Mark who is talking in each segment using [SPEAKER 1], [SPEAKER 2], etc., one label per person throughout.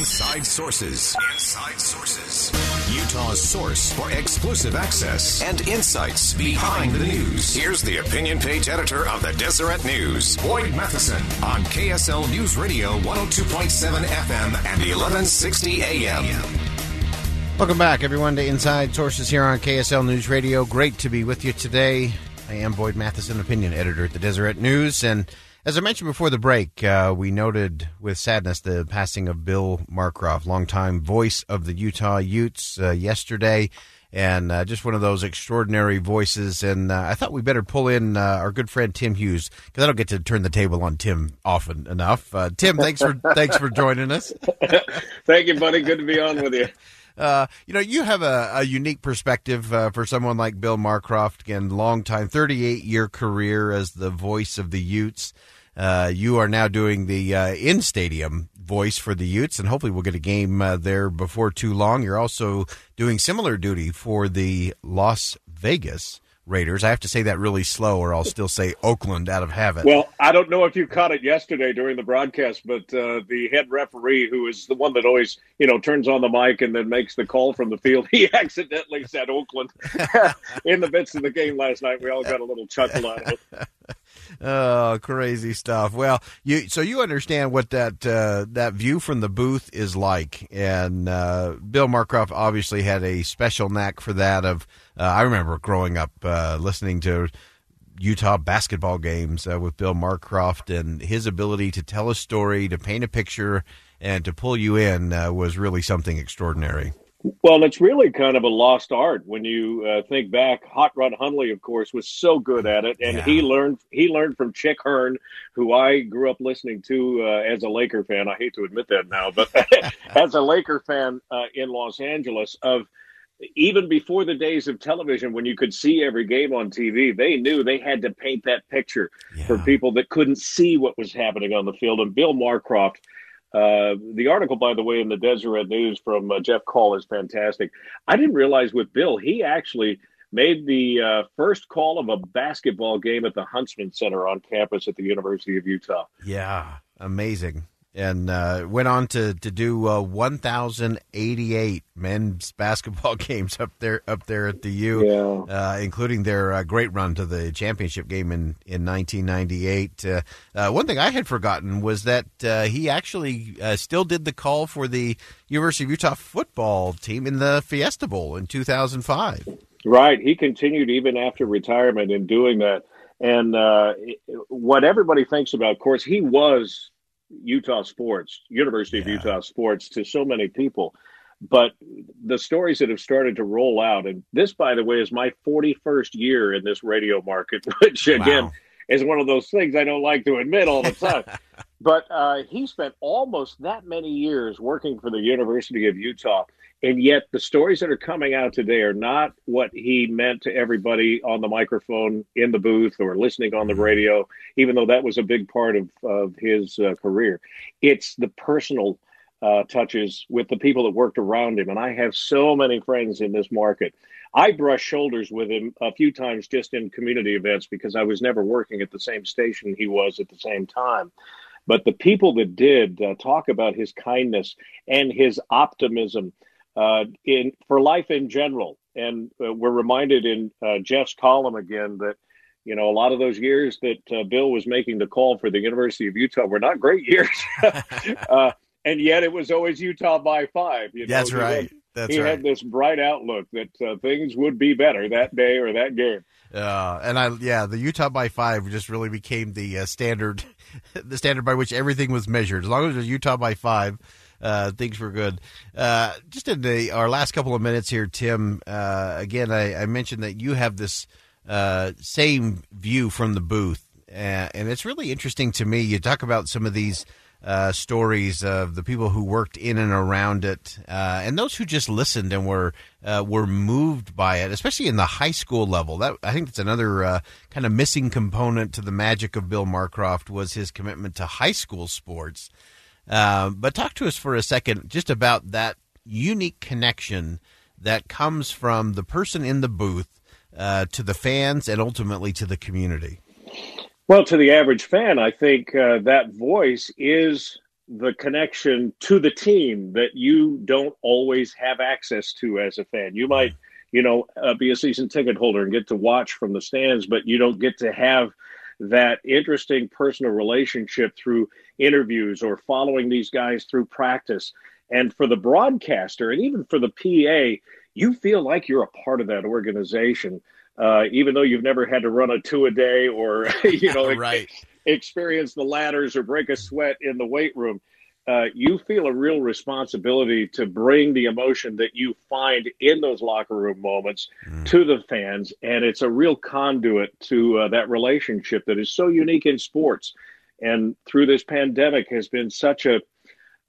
[SPEAKER 1] Inside Sources. Inside Sources. Utah's source for exclusive access and insights behind the news. Here's the opinion page editor of the Deseret News, Boyd Matheson, on KSL News Radio 102.7 FM and 1160 AM.
[SPEAKER 2] Welcome back, everyone, to Inside Sources here on KSL News Radio. Great to be with you today. I am Boyd Matheson, opinion editor at the Deseret News. And as I mentioned before the break, uh, we noted with sadness the passing of Bill Marcroft, longtime voice of the Utah Utes, uh, yesterday. And uh, just one of those extraordinary voices. And uh, I thought we better pull in uh, our good friend Tim Hughes because I don't get to turn the table on Tim often enough. Uh, Tim, thanks for thanks for joining us.
[SPEAKER 3] Thank you, buddy. Good to be on with you.
[SPEAKER 2] Uh, you know, you have a, a unique perspective uh, for someone like Bill Marcroft. Again, long time, 38 year career as the voice of the Utes. Uh, you are now doing the uh, in stadium voice for the Utes, and hopefully we'll get a game uh, there before too long. You're also doing similar duty for the Las Vegas Raiders. I have to say that really slow, or I'll still say Oakland out of habit.
[SPEAKER 3] Well, I don't know if you caught it yesterday during the broadcast, but uh, the head referee, who is the one that always, you know, turns on the mic and then makes the call from the field, he accidentally said Oakland in the midst of the game last night. We all got a little chuckle out of it.
[SPEAKER 2] Oh, crazy stuff. Well, you so you understand what that uh, that view from the booth is like, and uh, Bill Marcroft obviously had a special knack for that. Of uh, I remember growing up uh, listening to Utah basketball games uh, with Bill Marcroft, and his ability to tell a story, to paint a picture, and to pull you in uh, was really something extraordinary.
[SPEAKER 3] Well, it's really kind of a lost art when you uh, think back. Hot Rod Hundley, of course, was so good at it, and
[SPEAKER 2] Yeah.
[SPEAKER 3] he learned he learned from Chick Hearn, who I grew up listening to uh, as a Laker fan. I hate to admit that now, but as a Laker fan uh, in Los Angeles, of even before the days of television, when you could see every game on TV, they knew they had to paint that picture for people that couldn't see what was happening on the field. And Bill Marcroft. Uh, the article, by the way, in the Deseret News from uh, Jeff Call is fantastic. I didn't realize with Bill, he actually made the uh, first call of a basketball game at the Huntsman Center on campus at the University of Utah.
[SPEAKER 2] Yeah, amazing. And uh, went on to to do uh, 1,088 men's basketball games up there up there at the U,
[SPEAKER 3] Yeah.
[SPEAKER 2] uh, including their uh, great run to the championship game in in 1998. Uh, uh, one thing I had forgotten was that uh, he actually uh, still did the call for the University of Utah football team in the Fiesta Bowl in 2005.
[SPEAKER 3] Right. He continued even after retirement in doing that. And uh, what everybody thinks about, of course, he was Utah sports, University of Utah sports to so many people. But the stories that have started to roll out, and this, by the way, is my 41st year in this radio market, which again
[SPEAKER 2] Wow.
[SPEAKER 3] Is one of those things I don't like to admit all the time. but uh, he spent almost that many years working for the University of Utah. And yet, the stories that are coming out today are not what he meant to everybody on the microphone, in the booth, or listening on the radio, even though that was a big part of, of his uh, career. It's the personal uh, touches with the people that worked around him. And I have so many friends in this market. I brushed shoulders with him a few times just in community events because I was never working at the same station he was at the same time. But the people that did uh, talk about his kindness and his optimism uh, in for life in general, and uh, we're reminded in uh, Jeff's column again that you know a lot of those years that uh, Bill was making the call for the University of Utah were not great years. uh, and yet it was always Utah by five. You know?
[SPEAKER 2] That's
[SPEAKER 3] He
[SPEAKER 2] right.
[SPEAKER 3] had-
[SPEAKER 2] That's
[SPEAKER 3] he
[SPEAKER 2] right.
[SPEAKER 3] had this bright outlook that uh, things would be better that day or that game.
[SPEAKER 2] Uh, and I, yeah, the Utah by five just really became the uh, standard, the standard by which everything was measured. As long as it was Utah by five, uh, things were good. Uh, just in the, our last couple of minutes here, Tim. Uh, again, I, I mentioned that you have this uh, same view from the booth, uh, and it's really interesting to me. You talk about some of these uh, stories of the people who worked in and around it, uh, and those who just listened and were uh, were moved by it, especially in the high school level. That I think that's another uh, kind of missing component to the magic of Bill Marcroft was his commitment to high school sports. Uh, but talk to us for a second just about that unique connection that comes from the person in the booth uh, to the fans and ultimately to the community.
[SPEAKER 3] Well, to the average fan, I think uh, that voice is the connection to the team that you don't always have access to as a fan. You might, you know, uh, be a season ticket holder and get to watch from the stands, but you don't get to have that interesting personal relationship through interviews or following these guys through practice. And for the broadcaster and even for the PA, you feel like you're a part of that organization, uh, even though you've never had to run a two a day or, you know,
[SPEAKER 2] right.
[SPEAKER 3] experience the ladders or break a sweat in the weight room. Uh, you feel a real responsibility to bring the emotion that you find in those locker room moments to the fans, and it's a real conduit to uh, that relationship that is so unique in sports. And through this pandemic, has been such a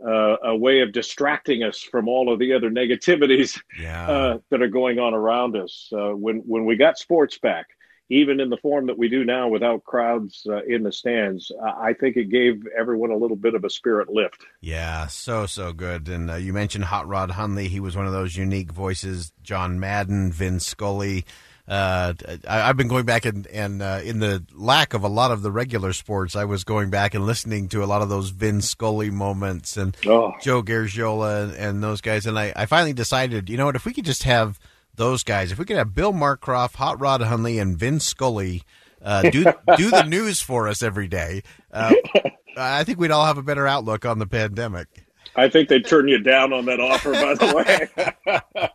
[SPEAKER 3] uh, a way of distracting us from all of the other negativities
[SPEAKER 2] Yeah.
[SPEAKER 3] uh, that are going on around us. Uh, when when we got sports back, even in the form that we do now, without crowds uh, in the stands, uh, I think it gave everyone a little bit of a spirit lift.
[SPEAKER 2] Yeah, so so good. And uh, you mentioned Hot Rod Hundley. He was one of those unique voices. John Madden, Vin Scully. Uh, I, I've been going back and and uh, in the lack of a lot of the regular sports, I was going back and listening to a lot of those Vin Scully moments and
[SPEAKER 3] Oh.
[SPEAKER 2] Joe Garagiola and, and those guys. And I, I finally decided, you know what, if we could just have those guys, if we could have Bill Marcroft, Hot Rod Hundley, and Vin Scully uh, do do the news for us every day, uh, I think we'd all have a better outlook on the pandemic.
[SPEAKER 3] I think they turned you down on that offer, by the way.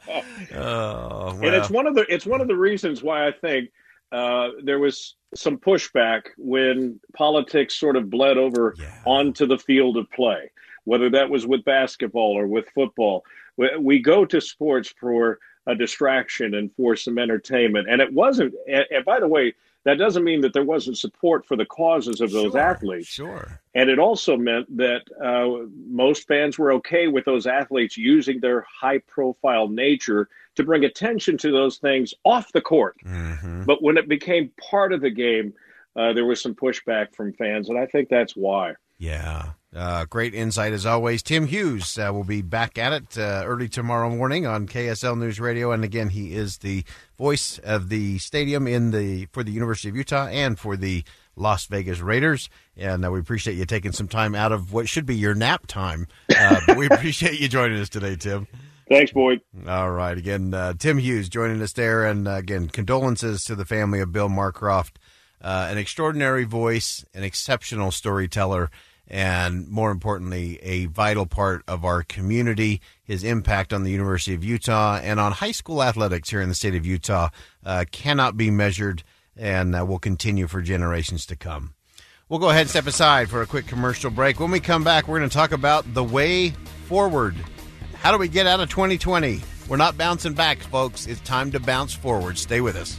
[SPEAKER 3] And it's one of the it's one of the reasons why I think uh, there was some pushback when politics sort of bled over
[SPEAKER 2] Yeah.
[SPEAKER 3] onto the field of play, whether that was with basketball or with football. We, we go to sports for a distraction and for some entertainment, and it wasn't. And, and by the way, that doesn't mean that there wasn't support for the causes of those
[SPEAKER 2] Sure,
[SPEAKER 3] athletes.
[SPEAKER 2] Sure.
[SPEAKER 3] And it also meant that uh, most fans were okay with those athletes using their high profile nature to bring attention to those things off the court.
[SPEAKER 2] hmm
[SPEAKER 3] But when it became part of the game, uh, there was some pushback from fans. And I think that's why.
[SPEAKER 2] Yeah. Uh, great insight as always. Tim Hughes uh, will be back at it uh, early tomorrow morning on KSL News Radio, and again, he is the voice of the stadium in the for the University of Utah and for the Las Vegas Raiders. And uh, we appreciate you taking some time out of what should be your nap time. Uh, we appreciate you joining us today, Tim.
[SPEAKER 3] Thanks, Boyd.
[SPEAKER 2] All right. Again, uh, Tim Hughes joining us there. And uh, again, condolences to the family of Bill Marcroft. Uh, an extraordinary voice, an exceptional storyteller, and more importantly, a vital part of our community. His impact on the University of Utah and on high school athletics here in the state of Utah uh, cannot be measured and uh, will continue for generations to come. We'll go ahead and step aside for a quick commercial break. When we come back, we're going to talk about the way forward. How do we get out of 2020? We're not bouncing back, folks. It's time to bounce forward. Stay with us.